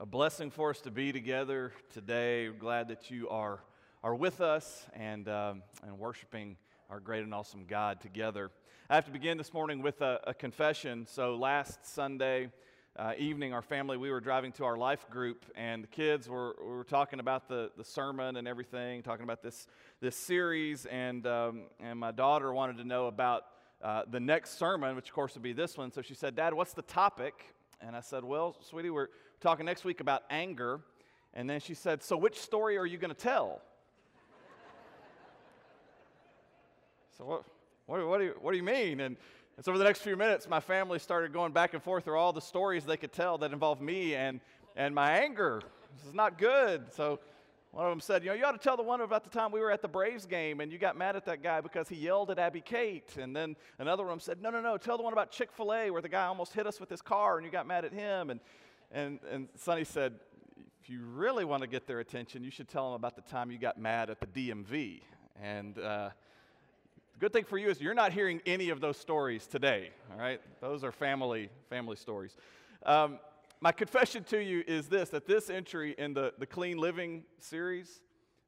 a blessing for us to be together today. We're glad that you are, are with us and, um, and worshiping our great and awesome God together. I have to begin this morning with a, a confession. So, last Sunday uh, evening, our family, we were driving to our life group, and the kids were, we were talking about the, the sermon and everything, talking about this, this series, and, um, and my daughter wanted to know about uh, the next sermon, which of course would be this one. So she said, Dad, what's the topic? And I said, Well, sweetie, we're talking next week about anger. And then she said, So which story are you going to tell? so, what, what, what, do you, what do you mean? And, and so, for the next few minutes, my family started going back and forth through all the stories they could tell that involved me and, and my anger. This is not good. So, one of them said, You know, you ought to tell the one about the time we were at the Braves game and you got mad at that guy because he yelled at Abby Kate. And then another one said, No, no, no, tell the one about Chick fil A where the guy almost hit us with his car and you got mad at him. And, and, and Sonny said, If you really want to get their attention, you should tell them about the time you got mad at the DMV. And uh, the good thing for you is you're not hearing any of those stories today, all right? Those are family, family stories. Um, my confession to you is this that this entry in the, the Clean Living series,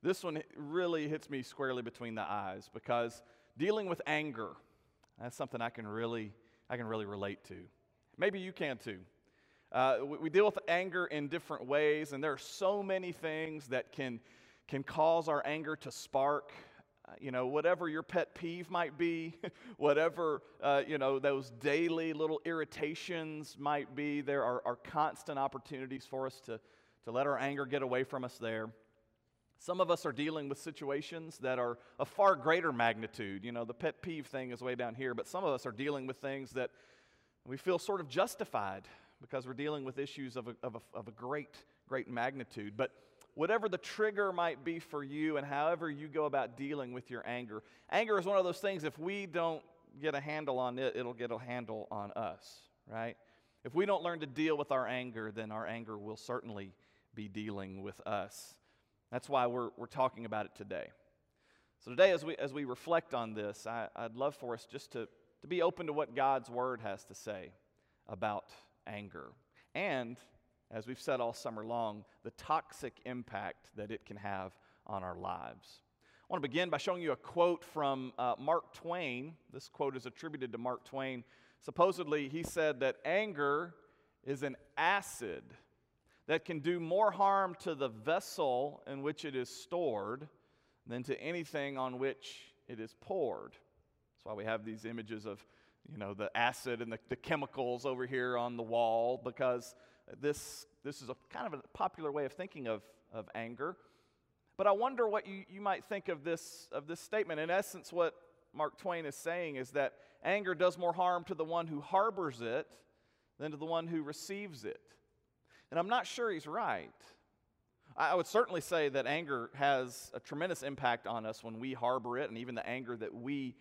this one really hits me squarely between the eyes because dealing with anger, that's something I can really, I can really relate to. Maybe you can too. Uh, we, we deal with anger in different ways, and there are so many things that can, can cause our anger to spark you know, whatever your pet peeve might be, whatever, uh, you know, those daily little irritations might be, there are, are constant opportunities for us to, to let our anger get away from us there. Some of us are dealing with situations that are of far greater magnitude. You know, the pet peeve thing is way down here, but some of us are dealing with things that we feel sort of justified because we're dealing with issues of a, of a, of a great, great magnitude. But whatever the trigger might be for you and however you go about dealing with your anger. Anger is one of those things, if we don't get a handle on it, it'll get a handle on us, right? If we don't learn to deal with our anger, then our anger will certainly be dealing with us. That's why we're, we're talking about it today. So, today, as we, as we reflect on this, I, I'd love for us just to, to be open to what God's Word has to say about anger and as we've said all summer long, the toxic impact that it can have on our lives. I want to begin by showing you a quote from uh, Mark Twain. This quote is attributed to Mark Twain. Supposedly, he said that anger is an acid that can do more harm to the vessel in which it is stored than to anything on which it is poured. That's why we have these images of, you know, the acid and the, the chemicals over here on the wall because this, this is a kind of a popular way of thinking of, of anger. But I wonder what you, you might think of this, of this statement. In essence, what Mark Twain is saying is that anger does more harm to the one who harbors it than to the one who receives it. And I'm not sure he's right. I would certainly say that anger has a tremendous impact on us when we harbor it, and even the anger that we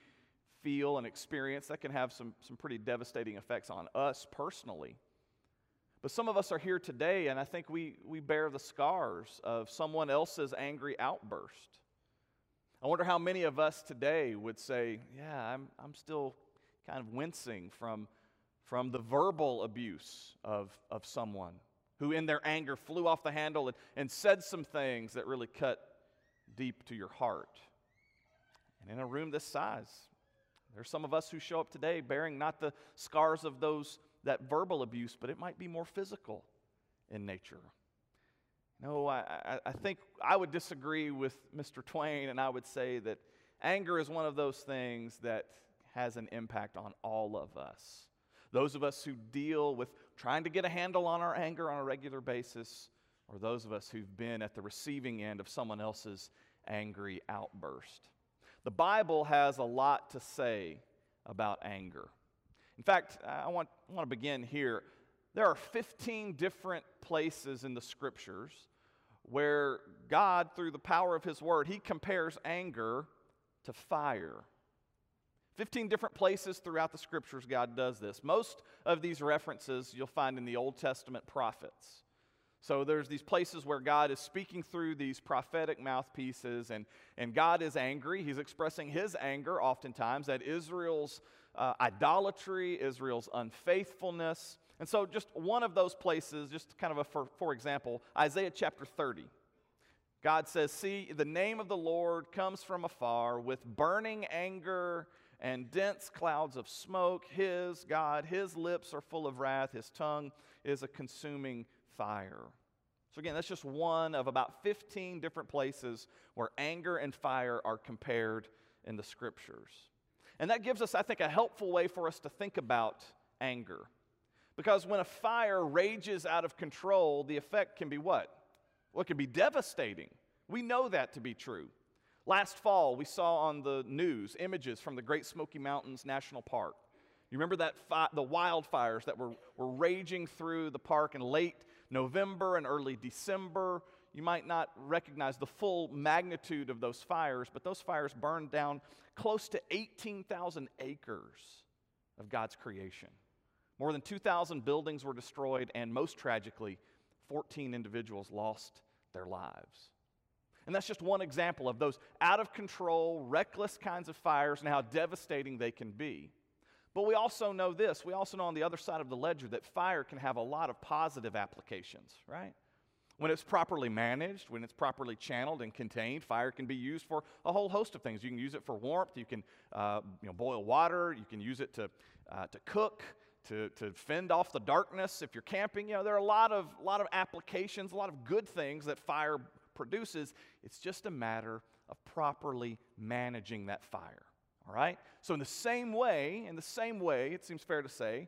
feel and experience, that can have some, some pretty devastating effects on us personally. But some of us are here today, and I think we, we bear the scars of someone else's angry outburst. I wonder how many of us today would say, Yeah, I'm, I'm still kind of wincing from, from the verbal abuse of, of someone who, in their anger, flew off the handle and, and said some things that really cut deep to your heart. And in a room this size, there's some of us who show up today bearing not the scars of those that verbal abuse, but it might be more physical in nature. No, I, I, I think I would disagree with Mr. Twain, and I would say that anger is one of those things that has an impact on all of us. Those of us who deal with trying to get a handle on our anger on a regular basis, or those of us who've been at the receiving end of someone else's angry outburst. The Bible has a lot to say about anger. In fact, I want, I want to begin here. There are 15 different places in the scriptures where God, through the power of His Word, He compares anger to fire. 15 different places throughout the scriptures God does this. Most of these references you'll find in the Old Testament prophets. So there's these places where God is speaking through these prophetic mouthpieces, and, and God is angry. He's expressing his anger oftentimes at Israel's uh, idolatry, Israel's unfaithfulness. And so, just one of those places, just kind of a for, for example, Isaiah chapter 30. God says, See, the name of the Lord comes from afar with burning anger and dense clouds of smoke. His, God, his lips are full of wrath, his tongue is a consuming fire. So, again, that's just one of about 15 different places where anger and fire are compared in the scriptures. And that gives us, I think, a helpful way for us to think about anger. Because when a fire rages out of control, the effect can be what? Well, it can be devastating. We know that to be true. Last fall, we saw on the news images from the Great Smoky Mountains National Park. You remember that fi- the wildfires that were, were raging through the park in late November and early December? You might not recognize the full magnitude of those fires, but those fires burned down close to 18,000 acres of God's creation. More than 2,000 buildings were destroyed, and most tragically, 14 individuals lost their lives. And that's just one example of those out of control, reckless kinds of fires and how devastating they can be. But we also know this we also know on the other side of the ledger that fire can have a lot of positive applications, right? When it's properly managed, when it's properly channeled and contained, fire can be used for a whole host of things. You can use it for warmth, you can uh, you know, boil water, you can use it to, uh, to cook, to, to fend off the darkness if you're camping. You know, there are a lot of, lot of applications, a lot of good things that fire produces. It's just a matter of properly managing that fire. All right? So, in the same way, in the same way, it seems fair to say,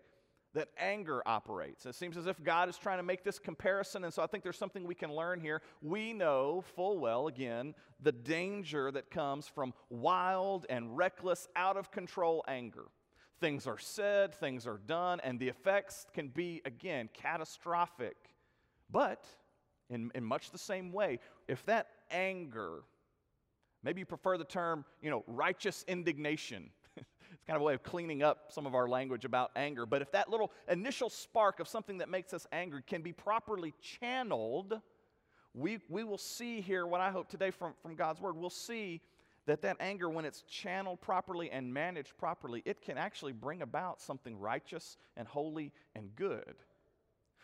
that anger operates. It seems as if God is trying to make this comparison, and so I think there's something we can learn here. We know full well, again, the danger that comes from wild and reckless, out of control anger. Things are said, things are done, and the effects can be, again, catastrophic. But in, in much the same way, if that anger, maybe you prefer the term, you know, righteous indignation, it's kind of a way of cleaning up some of our language about anger. But if that little initial spark of something that makes us angry can be properly channeled, we, we will see here what I hope today from, from God's Word. We'll see that that anger, when it's channeled properly and managed properly, it can actually bring about something righteous and holy and good.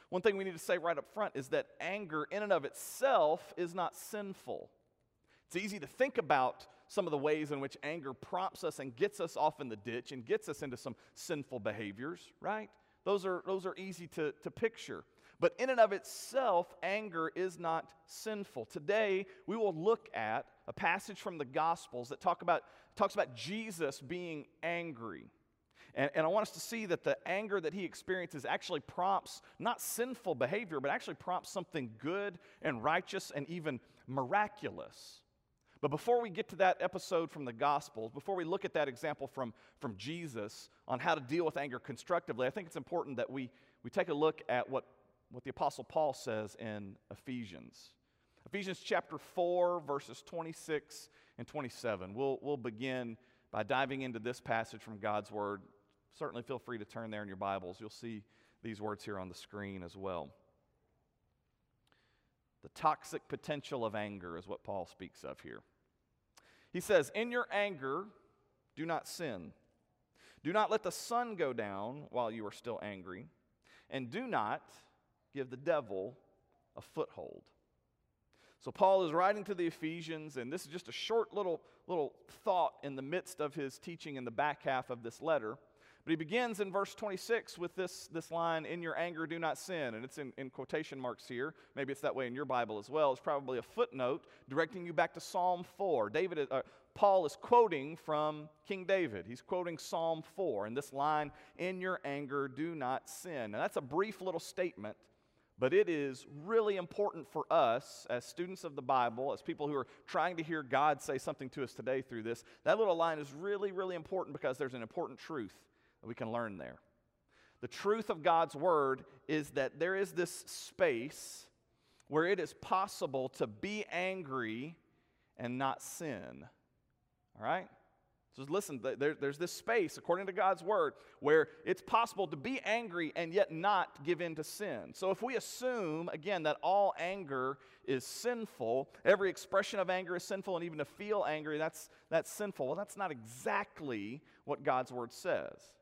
One thing we need to say right up front is that anger, in and of itself, is not sinful. It's easy to think about some of the ways in which anger prompts us and gets us off in the ditch and gets us into some sinful behaviors, right? Those are, those are easy to, to picture. But in and of itself, anger is not sinful. Today, we will look at a passage from the Gospels that talk about, talks about Jesus being angry. And, and I want us to see that the anger that he experiences actually prompts not sinful behavior, but actually prompts something good and righteous and even miraculous. But before we get to that episode from the Gospels, before we look at that example from, from Jesus on how to deal with anger constructively, I think it's important that we, we take a look at what, what the Apostle Paul says in Ephesians. Ephesians chapter 4, verses 26 and 27. We'll, we'll begin by diving into this passage from God's Word. Certainly feel free to turn there in your Bibles. You'll see these words here on the screen as well. The toxic potential of anger is what Paul speaks of here. He says, In your anger, do not sin. Do not let the sun go down while you are still angry, and do not give the devil a foothold. So Paul is writing to the Ephesians, and this is just a short little, little thought in the midst of his teaching in the back half of this letter. But he begins in verse 26 with this, this line, In your anger, do not sin. And it's in, in quotation marks here. Maybe it's that way in your Bible as well. It's probably a footnote directing you back to Psalm 4. David, uh, Paul is quoting from King David. He's quoting Psalm 4. And this line, In your anger, do not sin. Now, that's a brief little statement. But it is really important for us as students of the Bible, as people who are trying to hear God say something to us today through this. That little line is really, really important because there's an important truth we can learn there. The truth of God's word is that there is this space where it is possible to be angry and not sin. All right? So listen, there, there's this space, according to God's word, where it's possible to be angry and yet not give in to sin. So if we assume, again, that all anger is sinful, every expression of anger is sinful, and even to feel angry, that's, that's sinful. Well, that's not exactly what God's word says.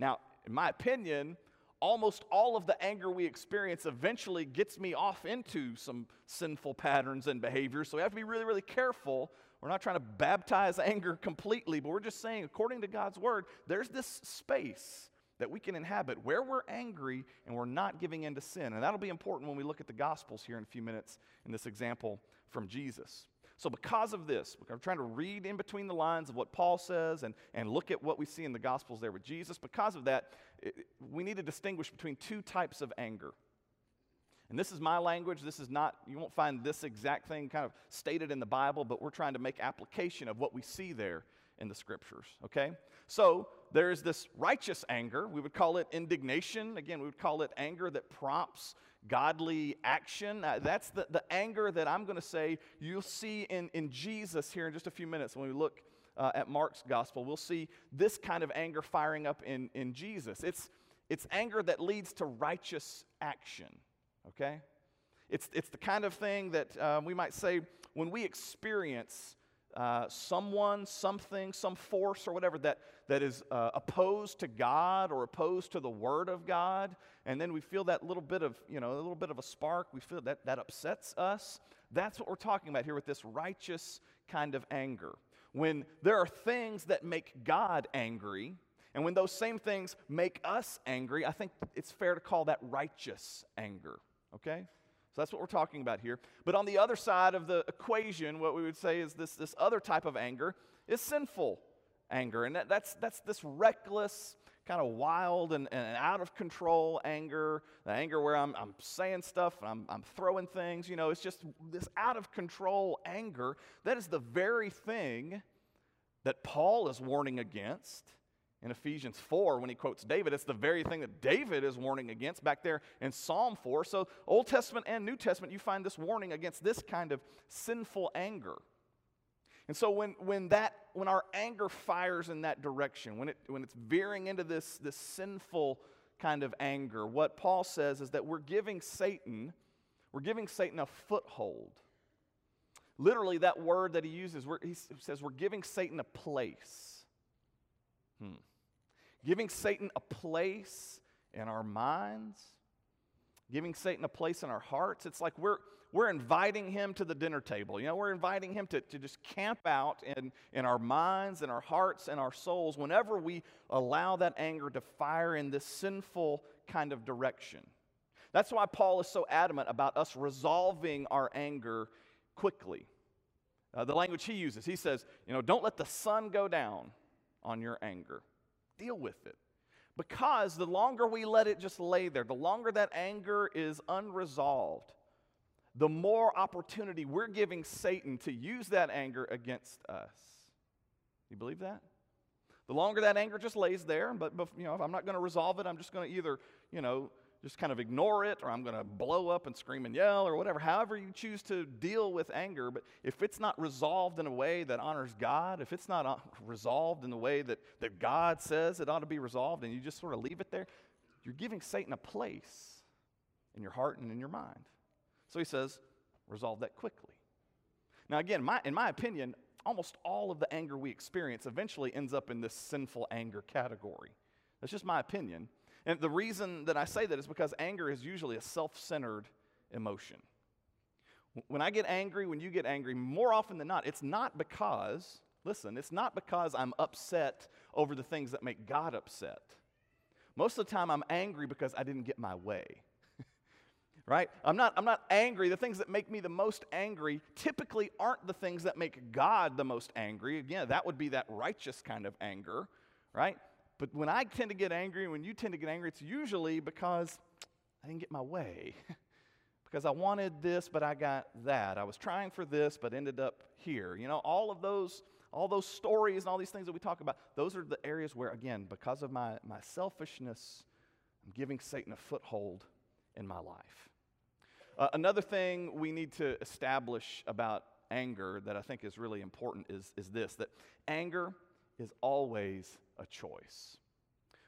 Now, in my opinion, almost all of the anger we experience eventually gets me off into some sinful patterns and behaviors. So we have to be really, really careful. We're not trying to baptize anger completely, but we're just saying, according to God's word, there's this space that we can inhabit where we're angry and we're not giving in to sin. And that'll be important when we look at the Gospels here in a few minutes in this example from Jesus. So, because of this, we're trying to read in between the lines of what Paul says and, and look at what we see in the Gospels there with Jesus. Because of that, it, we need to distinguish between two types of anger. And this is my language. This is not, you won't find this exact thing kind of stated in the Bible, but we're trying to make application of what we see there in the scriptures, okay? So there's this righteous anger. We would call it indignation. Again, we would call it anger that prompts godly action. Uh, that's the, the anger that I'm going to say you'll see in, in Jesus here in just a few minutes when we look uh, at Mark's gospel. We'll see this kind of anger firing up in, in Jesus. It's, it's anger that leads to righteous action, okay? It's, it's the kind of thing that uh, we might say when we experience uh, someone, something, some force or whatever that, that is uh, opposed to God or opposed to the Word of God, and then we feel that little bit of, you know, a little bit of a spark, we feel that that upsets us. That's what we're talking about here with this righteous kind of anger. When there are things that make God angry, and when those same things make us angry, I think it's fair to call that righteous anger, okay? So that's what we're talking about here. But on the other side of the equation, what we would say is this, this other type of anger is sinful anger. And that, that's, that's this reckless, kind of wild and, and out of control anger, the anger where I'm, I'm saying stuff I'm, I'm throwing things. You know, it's just this out of control anger. That is the very thing that Paul is warning against in Ephesians 4 when he quotes David. It's the very thing that David is warning against back there in Psalm 4. So, Old Testament and New Testament, you find this warning against this kind of sinful anger. And so when, when that when our anger fires in that direction, when it when it's veering into this, this sinful kind of anger, what Paul says is that we're giving Satan, we're giving Satan a foothold. Literally, that word that he uses, he says we're giving Satan a place. Hmm giving Satan a place in our minds, giving Satan a place in our hearts. It's like we're, we're inviting him to the dinner table. You know, we're inviting him to, to just camp out in, in our minds, in our hearts, and our souls whenever we allow that anger to fire in this sinful kind of direction. That's why Paul is so adamant about us resolving our anger quickly. Uh, the language he uses, he says, you know, don't let the sun go down on your anger deal with it. Because the longer we let it just lay there, the longer that anger is unresolved, the more opportunity we're giving Satan to use that anger against us. You believe that? The longer that anger just lays there, but, but you know, if I'm not going to resolve it, I'm just going to either, you know, just kind of ignore it, or I'm going to blow up and scream and yell, or whatever, however you choose to deal with anger. But if it's not resolved in a way that honors God, if it's not uh, resolved in the way that, that God says it ought to be resolved, and you just sort of leave it there, you're giving Satan a place in your heart and in your mind. So he says, resolve that quickly. Now, again, my, in my opinion, almost all of the anger we experience eventually ends up in this sinful anger category. That's just my opinion. And the reason that I say that is because anger is usually a self centered emotion. When I get angry, when you get angry, more often than not, it's not because, listen, it's not because I'm upset over the things that make God upset. Most of the time, I'm angry because I didn't get my way. right? I'm not, I'm not angry. The things that make me the most angry typically aren't the things that make God the most angry. Again, that would be that righteous kind of anger, right? But when I tend to get angry when you tend to get angry, it's usually because I didn't get my way. because I wanted this, but I got that. I was trying for this, but ended up here. You know, all of those, all those stories and all these things that we talk about, those are the areas where, again, because of my, my selfishness, I'm giving Satan a foothold in my life. Uh, another thing we need to establish about anger that I think is really important is, is this that anger is always a choice.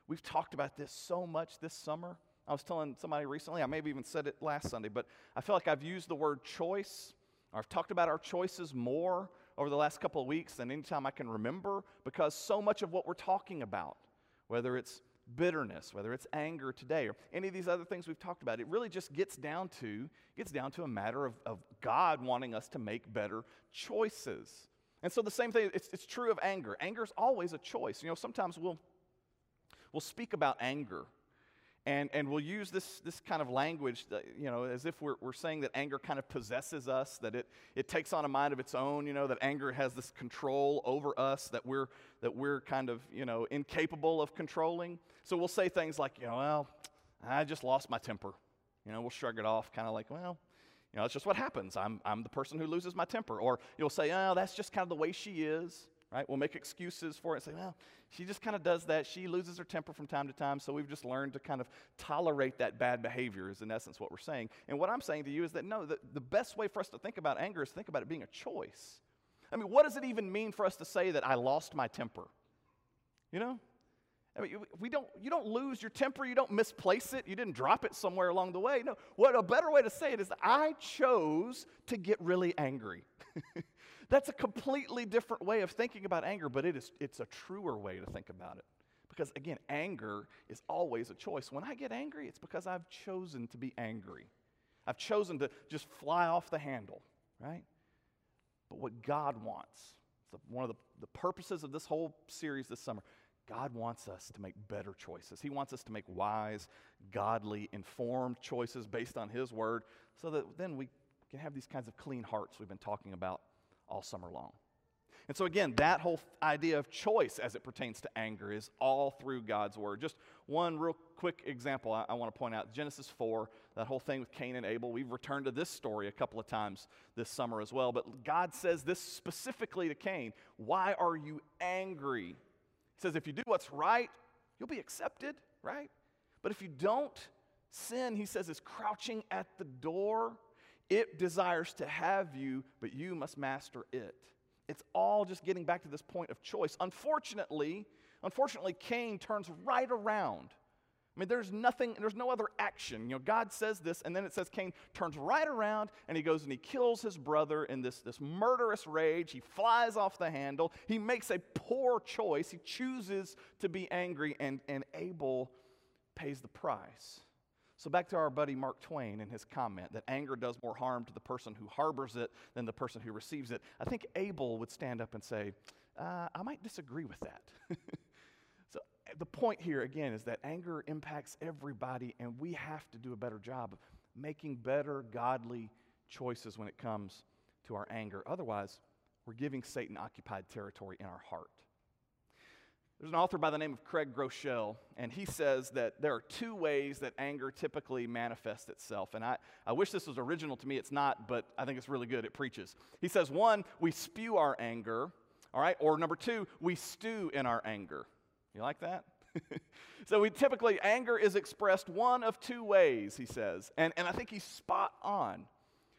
We've talked about this so much this summer. I was telling somebody recently, I maybe even said it last Sunday, but I feel like I've used the word choice, or I've talked about our choices more over the last couple of weeks than anytime I can remember, because so much of what we're talking about, whether it's bitterness, whether it's anger today, or any of these other things we've talked about. It really just gets down to gets down to a matter of, of God wanting us to make better choices. And so the same thing, it's, it's true of anger. Anger is always a choice. You know, sometimes we'll we'll speak about anger and, and we'll use this, this kind of language, that, you know, as if we're, we're saying that anger kind of possesses us, that it, it takes on a mind of its own, you know, that anger has this control over us that we're, that we're kind of, you know, incapable of controlling. So we'll say things like, you know, well, I just lost my temper. You know, we'll shrug it off, kind of like, well, you know, it's just what happens. I'm, I'm the person who loses my temper. Or you'll say, oh, that's just kind of the way she is right? We'll make excuses for it and say, well, she just kind of does that. She loses her temper from time to time, so we've just learned to kind of tolerate that bad behavior, is in essence what we're saying. And what I'm saying to you is that no, the, the best way for us to think about anger is think about it being a choice. I mean, what does it even mean for us to say that I lost my temper? You know? I mean, we don't, you don't lose your temper, you don't misplace it, you didn't drop it somewhere along the way. No, what a better way to say it is I chose to get really angry. That's a completely different way of thinking about anger, but it is, it's a truer way to think about it. Because again, anger is always a choice. When I get angry, it's because I've chosen to be angry. I've chosen to just fly off the handle, right? But what God wants, it's one of the, the purposes of this whole series this summer, God wants us to make better choices. He wants us to make wise, godly, informed choices based on His word so that then we can have these kinds of clean hearts we've been talking about all summer long. And so, again, that whole idea of choice as it pertains to anger is all through God's word. Just one real quick example I, I want to point out Genesis 4, that whole thing with Cain and Abel. We've returned to this story a couple of times this summer as well. But God says this specifically to Cain Why are you angry? Says, If you do what's right, you'll be accepted, right? But if you don't, sin, he says, is crouching at the door it desires to have you, but you must master it. It's all just getting back to this point of choice. Unfortunately, unfortunately, Cain turns right around. I mean, there's nothing, there's no other action. You know, God says this, and then it says Cain turns right around and he goes and he kills his brother in this, this murderous rage. He flies off the handle. He makes a poor choice. He chooses to be angry, and, and Abel pays the price. So, back to our buddy Mark Twain and his comment that anger does more harm to the person who harbors it than the person who receives it. I think Abel would stand up and say, uh, I might disagree with that. the point here, again, is that anger impacts everybody, and we have to do a better job of making better, godly choices when it comes to our anger. Otherwise, we're giving Satan occupied territory in our heart. There's an author by the name of Craig Groeschel, and he says that there are two ways that anger typically manifests itself. And I, I wish this was original to me. It's not, but I think it's really good. It preaches. He says, one, we spew our anger, all right? Or number two, we stew in our anger. You like that? so we typically, anger is expressed one of two ways, he says. And, and I think he's spot on.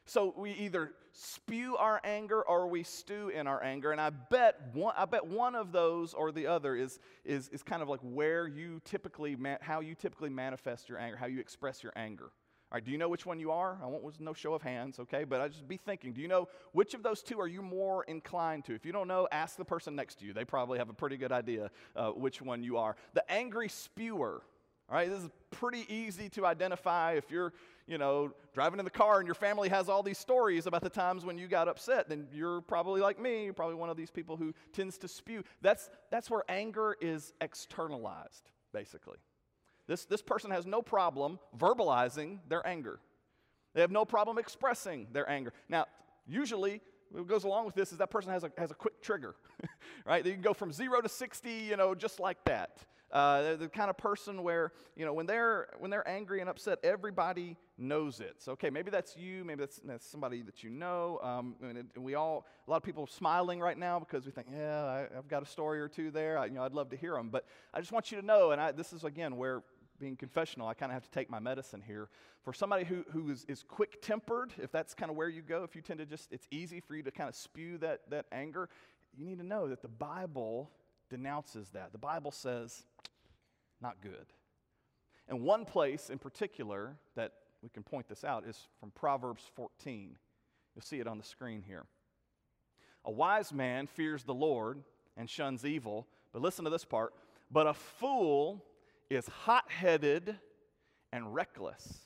So we either spew our anger or we stew in our anger. And I bet one, I bet one of those or the other is, is, is kind of like where you typically, how you typically manifest your anger, how you express your anger. Do you know which one you are? I want no show of hands, okay? But I just be thinking, do you know which of those two are you more inclined to? If you don't know, ask the person next to you. They probably have a pretty good idea uh, which one you are. The angry spewer. All right, this is pretty easy to identify if you're you know, driving in the car and your family has all these stories about the times when you got upset, then you're probably like me. You're probably one of these people who tends to spew. That's, that's where anger is externalized, basically. This, this person has no problem verbalizing their anger, they have no problem expressing their anger. Now, usually, what goes along with this is that person has a, has a quick trigger, right? They can go from zero to 60, you know, just like that. Uh, the kind of person where, you know, when they're, when they're angry and upset, everybody knows it. So, okay, maybe that's you, maybe that's, that's somebody that you know. Um, and, it, and, we all, a lot of people are smiling right now because we think, yeah, I, have got a story or two there. I, you know, I'd love to hear them. But I just want you to know, and I, this is again where being confessional, I kind of have to take my medicine here. For somebody who, who is, is quick tempered, if that's kind of where you go, if you tend to just, it's easy for you to kind of spew that, that anger, you need to know that the Bible denounces that. The Bible says, not good. And one place in particular that we can point this out is from Proverbs 14. You'll see it on the screen here. A wise man fears the Lord and shuns evil, but listen to this part. But a fool is hot headed and reckless.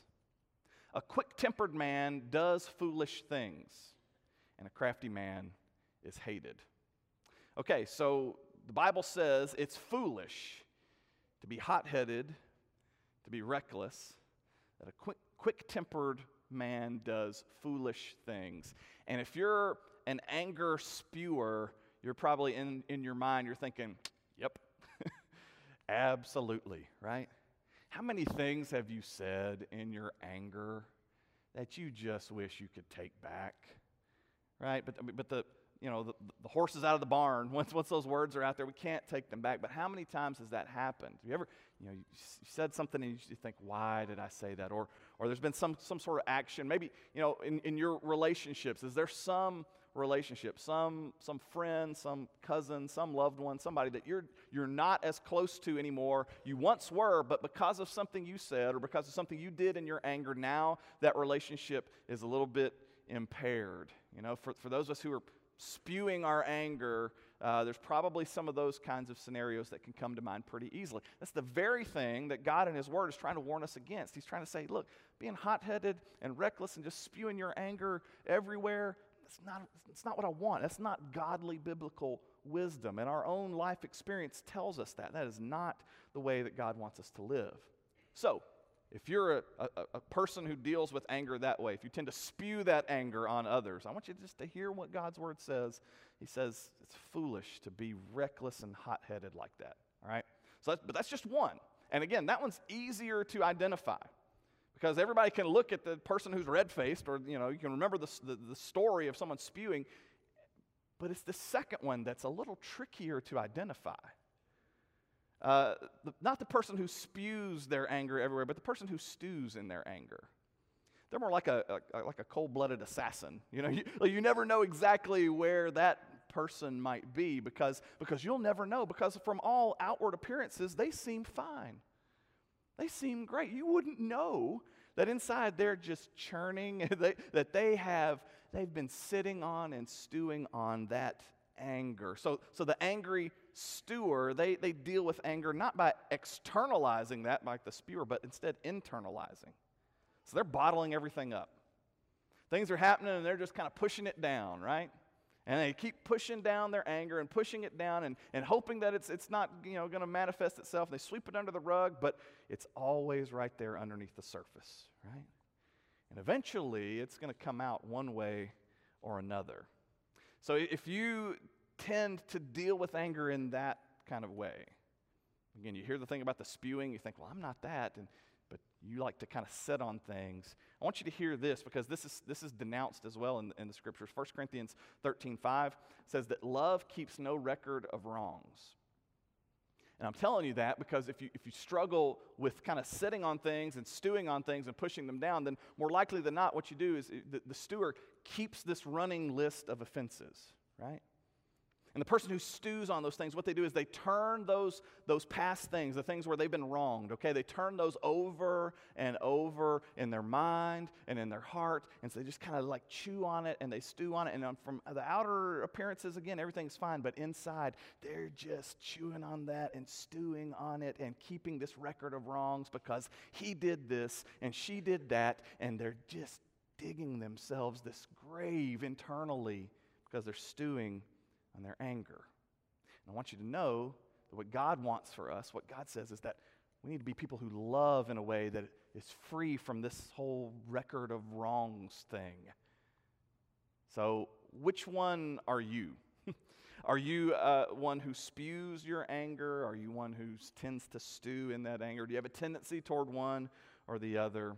A quick tempered man does foolish things, and a crafty man is hated. Okay, so the Bible says it's foolish to be hot headed, to be reckless, that a quick, quick tempered man does foolish things. And if you're an anger spewer, you're probably in, in your mind, you're thinking, absolutely, right? How many things have you said in your anger that you just wish you could take back? Right? But, but the, you know, the, the horse is out of the barn. Once, once those words are out there, we can't take them back. But how many times has that happened? Have you ever, you know, you said something and you think, why did I say that? Or, or there's been some, some sort of action. Maybe, you know, in, in your relationships, is there some relationship, some, some friend, some cousin, some loved one, somebody that you're, you're not as close to anymore. You once were, but because of something you said or because of something you did in your anger, now that relationship is a little bit impaired. You know, for, for those of us who are spewing our anger, uh, there's probably some of those kinds of scenarios that can come to mind pretty easily. That's the very thing that God in His Word is trying to warn us against. He's trying to say, look, being hot headed and reckless and just spewing your anger everywhere, that's not, that's not what I want. That's not godly biblical wisdom. And our own life experience tells us that. That is not the way that God wants us to live. So, if you're a, a, a, person who deals with anger that way, if you tend to spew that anger on others, I want you just to hear what God's word says. He says it's foolish to be reckless and hot headed like that. All right? So that's, but that's just one. And again, that one's easier to identify because everybody can look at the person who's red faced, or you know, you can remember the, the, the story of someone spewing. But it's the second one that's a little trickier to identify. Uh, the, not the person who spews their anger everywhere, but the person who stews in their anger. They're more like a, a like a cold-blooded assassin. You know, you, you never know exactly where that person might be because, because you'll never know. Because from all outward appearances, they seem fine. They seem great. You wouldn't know that inside they're just churning, that they have, they've been sitting on and stewing on that anger. So, so the angry stewer, they, they deal with anger not by externalizing that like the spewer, but instead internalizing. So they're bottling everything up. Things are happening and they're just kind of pushing it down, right? And they keep pushing down their anger and pushing it down and, and hoping that it's, it's not you know, going to manifest itself. They sweep it under the rug, but it's always right there underneath the surface, right? And eventually it's going to come out one way or another. So if you tend to deal with anger in that kind of way, again, you hear the thing about the spewing, you think, well, I'm not that, and, you like to kind of sit on things. I want you to hear this because this is, this is denounced as well in, in the scriptures. 1 Corinthians 13 5 says that love keeps no record of wrongs. And I'm telling you that because if you, if you struggle with kind of sitting on things and stewing on things and pushing them down, then more likely than not, what you do is the, the stewer keeps this running list of offenses, right? And the person who stews on those things, what they do is they turn those, those past things, the things where they've been wronged, okay, they turn those over and over in their mind and in their heart. And so they just kind of like chew on it and they stew on it. And um, from the outer appearances, again, everything's fine. But inside, they're just chewing on that and stewing on it and keeping this record of wrongs because he did this and she did that. And they're just digging themselves this grave internally because they're stewing and their anger. And I want you to know that what God wants for us, what God says is that we need to be people who love in a way that is free from this whole record of wrongs thing. So, which one are you? are you uh, one who spews your anger? Are you one who tends to stew in that anger? Do you have a tendency toward one or the other?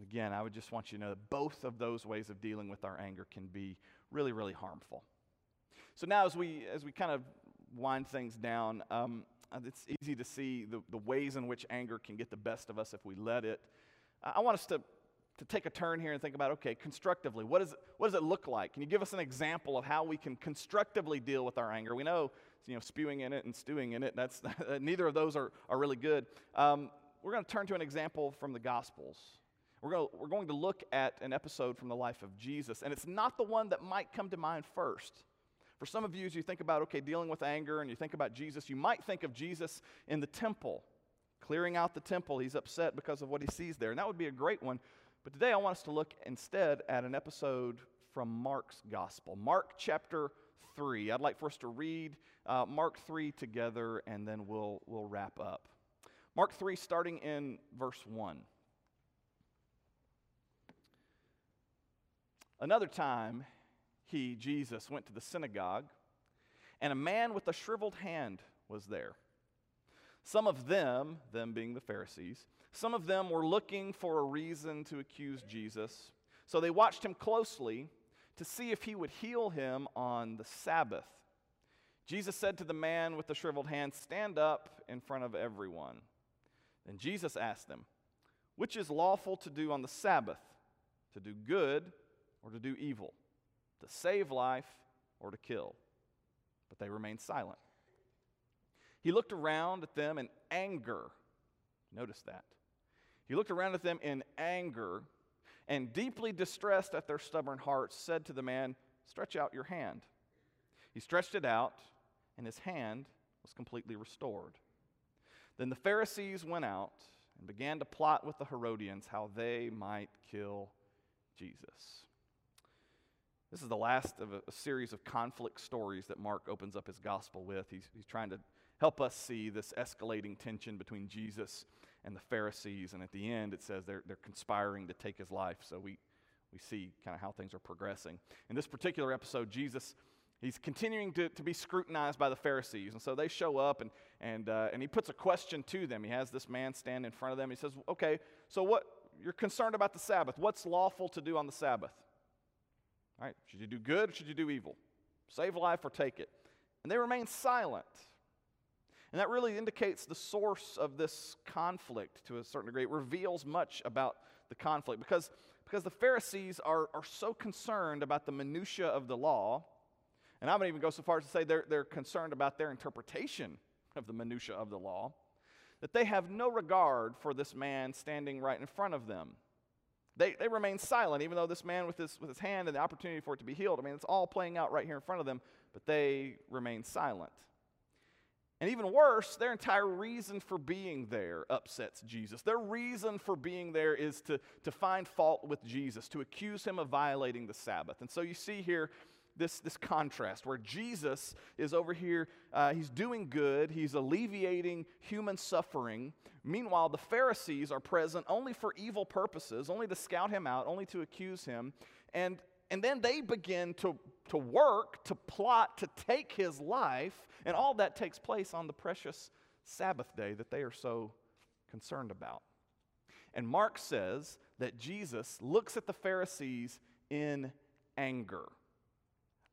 Again, I would just want you to know that both of those ways of dealing with our anger can be really, really harmful. So now, as we, as we kind of wind things down, um, uh, it's easy to see the, the ways in which anger can get the best of us if we let it. I want us to, to take a turn here and think about okay, constructively, what, is what does it look like? Can you give us an example of how we can constructively deal with our anger? We know, you know, spewing in it and stewing in it, that's, neither of those are, are really good. Um, we're going to turn to an example from the Gospels. We're going, to, we're going to look at an episode from the life of Jesus, and it's not the one that might come to mind first. For some of you, as you think about, okay, dealing with anger and you think about Jesus, you might think of Jesus in the temple. clearing out the temple. He's upset because of what he sees there. And that would be a great one. But today I want us to look instead at an episode from Mark's gospel, Mark chapter 3. I'd like for us to read uh, Mark 3 together and then we'll, we'll wrap up. Mark 3, starting in verse 1. Another time, he, Jesus, went to the synagogue, and a man with a shriveled hand was there. Some of them, them being the Pharisees, some of them were looking for a reason to accuse Jesus. So they watched him closely to see if he would heal him on the Sabbath. Jesus said to the man with the shriveled hand, Stand up in front of everyone. Then Jesus asked them, Which is lawful to do on the Sabbath? To do good or to do evil? To save life or to kill? But they remained silent. He looked around at them in anger. Notice that. He looked around at them in anger and, deeply distressed at their stubborn hearts, said to the man, Stretch out your hand. He stretched it out, and his hand was completely restored. Then the Pharisees went out and began to plot with the Herodians how they might kill Jesus. This is the last of a, a, series of conflict stories that Mark opens up his gospel with. He's, he's trying to help us see this escalating tension between Jesus and the Pharisees. And at the end, it says they're, they're conspiring to take his life. So we, we see kind of how things are progressing. In this particular episode, Jesus. He's continuing to, to be scrutinized by the Pharisees. And so they show up and, and, uh, and he puts a question to them. He has this man stand in front of them. He says, Okay, so what, you're concerned about the Sabbath. What's lawful to do on the Sabbath? Right, should you do good or should you do evil? Save life or take it? And they remain silent. And that really indicates the source of this conflict to a certain degree. It reveals much about the conflict because, because the Pharisees are, are so concerned about the minutiae of the law, and I would even go so far as to say they're, they're concerned about their interpretation of the minutiae of the law, that they have no regard for this man standing right in front of them. They, they remain silent, even though this man with his, with his hand and the opportunity for it to be healed, I mean, it's all playing out right here in front of them, but they remain silent. And even worse, their entire reason for being there upsets Jesus. Their reason for being there is to, to find fault with Jesus, to accuse him of violating the Sabbath. And so you see here this, this contrast where Jesus is over here, uh, he's doing good, he's alleviating human suffering. Meanwhile, the Pharisees are present only for evil purposes, only to scout him out, only to accuse him. And, and then they begin to, to work, to plot, to take his life and all that takes place on the precious Sabbath day that they are so concerned about. And Mark says that Jesus looks at the Pharisees in anger.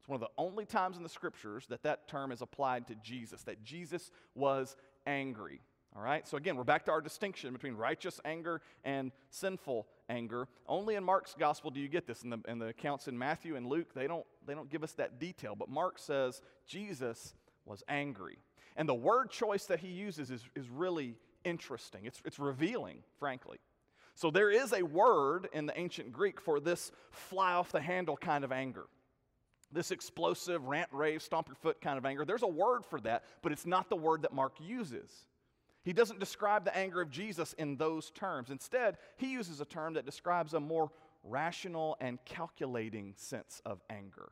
One of the only times in the scriptures that that term is applied to Jesus, that Jesus was angry. All right, so again, we're back to our distinction between righteous anger and sinful anger. Only in Mark's gospel do you get this. In the, in the accounts in Matthew and Luke, they don't, they don't give us that detail. But Mark says Jesus was angry. And the word choice that he uses is, is really interesting, it's, it's revealing, frankly. So there is a word in the ancient Greek for this fly off the handle kind of anger. This explosive, rant, rave, stomp your foot kind of anger. There's a word for that, but it's not the word that Mark uses. He doesn't describe the anger of Jesus in those terms. Instead, he uses a term that describes a more rational and calculating sense of anger.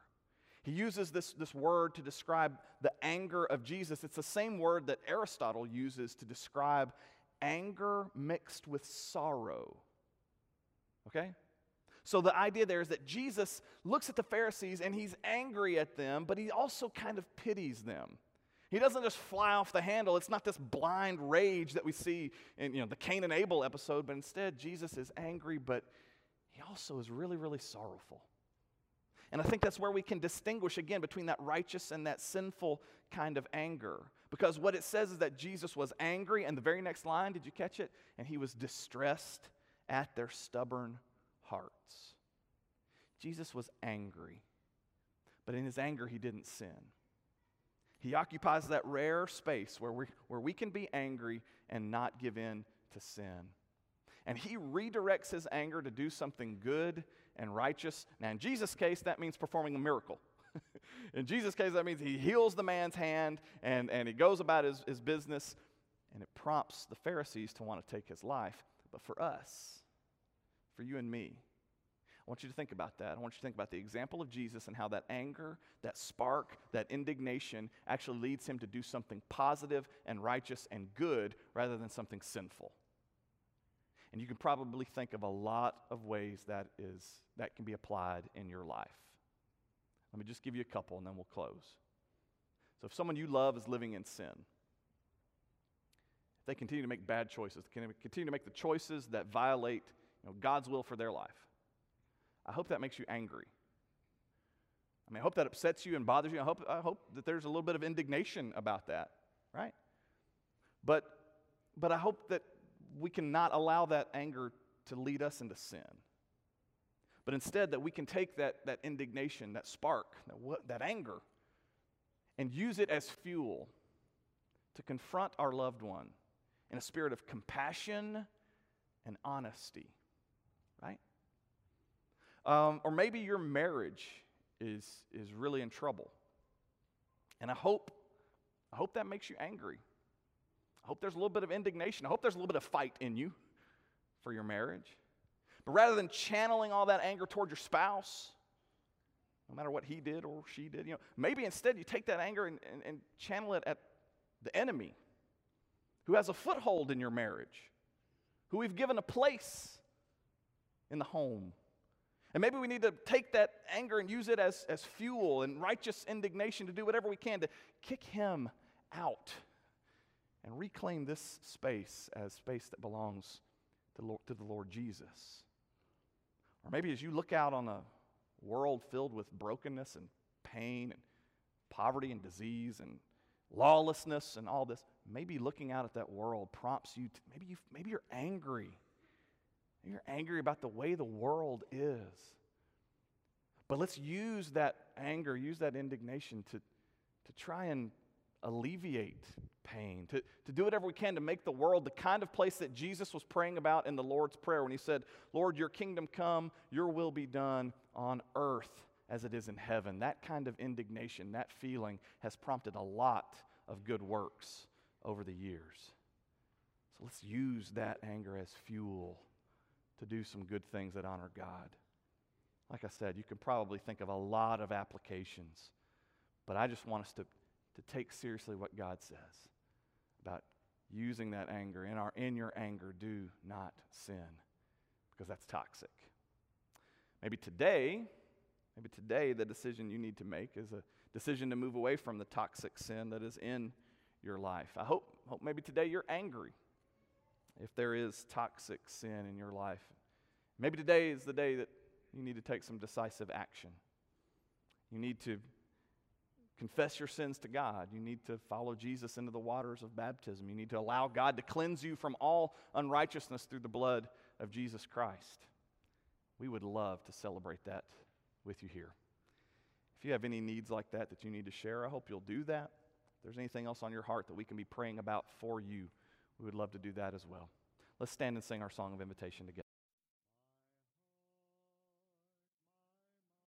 He uses this, this word to describe the anger of Jesus. It's the same word that Aristotle uses to describe anger mixed with sorrow. Okay? So the idea there is that Jesus looks at the Pharisees and he's angry at them, but he also kind of pities them. He doesn't just fly off the handle. It's not this blind rage that we see in you know, the Cain and Abel episode, but instead Jesus is angry, but he also is really, really sorrowful. And I think that's where we can distinguish again between that righteous and that sinful kind of anger. Because what it says is that Jesus was angry, and the very next line, did you catch it? And he was distressed at their stubborn hearts. Jesus was angry, but in his anger, he didn't sin. He occupies that rare space where we, where we can be angry and not give in to sin. And he redirects his anger to do something good and righteous. Now, in Jesus' case, that means performing a miracle. in Jesus' case, that means he heals the man's hand and, and he goes about his, his business. and it prompts the Pharisees to want to take his life. But for us, for you and me, I want you to think about that. I want you to think about the example of Jesus and how that anger, that spark, that indignation actually leads him to do something positive and righteous and good rather than something sinful. And you can probably think of a lot of ways that is that can be applied in your life. Let me just give you a couple and then we'll close. So if someone you love is living in sin, if they continue to make bad choices, continue to make the choices that violate you know, God's will for their life, I hope that makes you angry. I mean, I hope that upsets you and bothers you. I hope, I hope that there's a little bit of indignation about that, right? But, but I hope that we cannot allow that anger to lead us into sin. But instead, that we can take that, that indignation, that spark, that, that anger, and use it as fuel to confront our loved one in a spirit of compassion and honesty? Um, or maybe your marriage is, is really in trouble. And I hope, I hope that makes you angry. I hope there's a little bit of indignation. I hope there's a little bit of fight in you for your marriage. But rather than channeling all that anger toward your spouse, no matter what he did or she did, you know, maybe instead you take that anger and, and, and channel it at the enemy who has a foothold in your marriage, who we've given a place in the home. And maybe we need to take that anger and use it as, as fuel and righteous indignation to do whatever we can to kick him out and reclaim this space as space that belongs to, Lord, to the Lord Jesus. Or maybe as you look out on a world filled with brokenness and pain and poverty and disease and lawlessness and all this, maybe looking out at that world prompts you to, maybe, you, maybe you're angry. You're angry about the way the world is. But let's use that anger, use that indignation to, to try and alleviate pain, to, to do whatever we can to make the world the kind of place that Jesus was praying about in the Lord's Prayer when he said, Lord, your kingdom come, your will be done on earth as it is in heaven. That kind of indignation, that feeling has prompted a lot of good works over the years. So let's use that anger as fuel to do some good things that honor God. Like I said, you can probably think of a lot of applications, but I just want us to, to take seriously what God says about using that anger. In, our, in your anger, do not sin, because that's toxic. Maybe today, maybe today the decision you need to make is a decision to move away from the toxic sin that is in your life. I hope, hope maybe today you're angry if there is toxic sin in your life. Maybe today is the day that you need to take some decisive action. You need to confess your sins to God. You need to follow Jesus into the waters of baptism. You need to allow God to cleanse you from all unrighteousness through the blood of Jesus Christ. We would love to celebrate that with you here. If you have any needs like that that you need to share, I hope you'll do that. If there's anything else on your heart that we can be praying about for you, we would love to do that as well. Let's stand and sing our song of invitation together.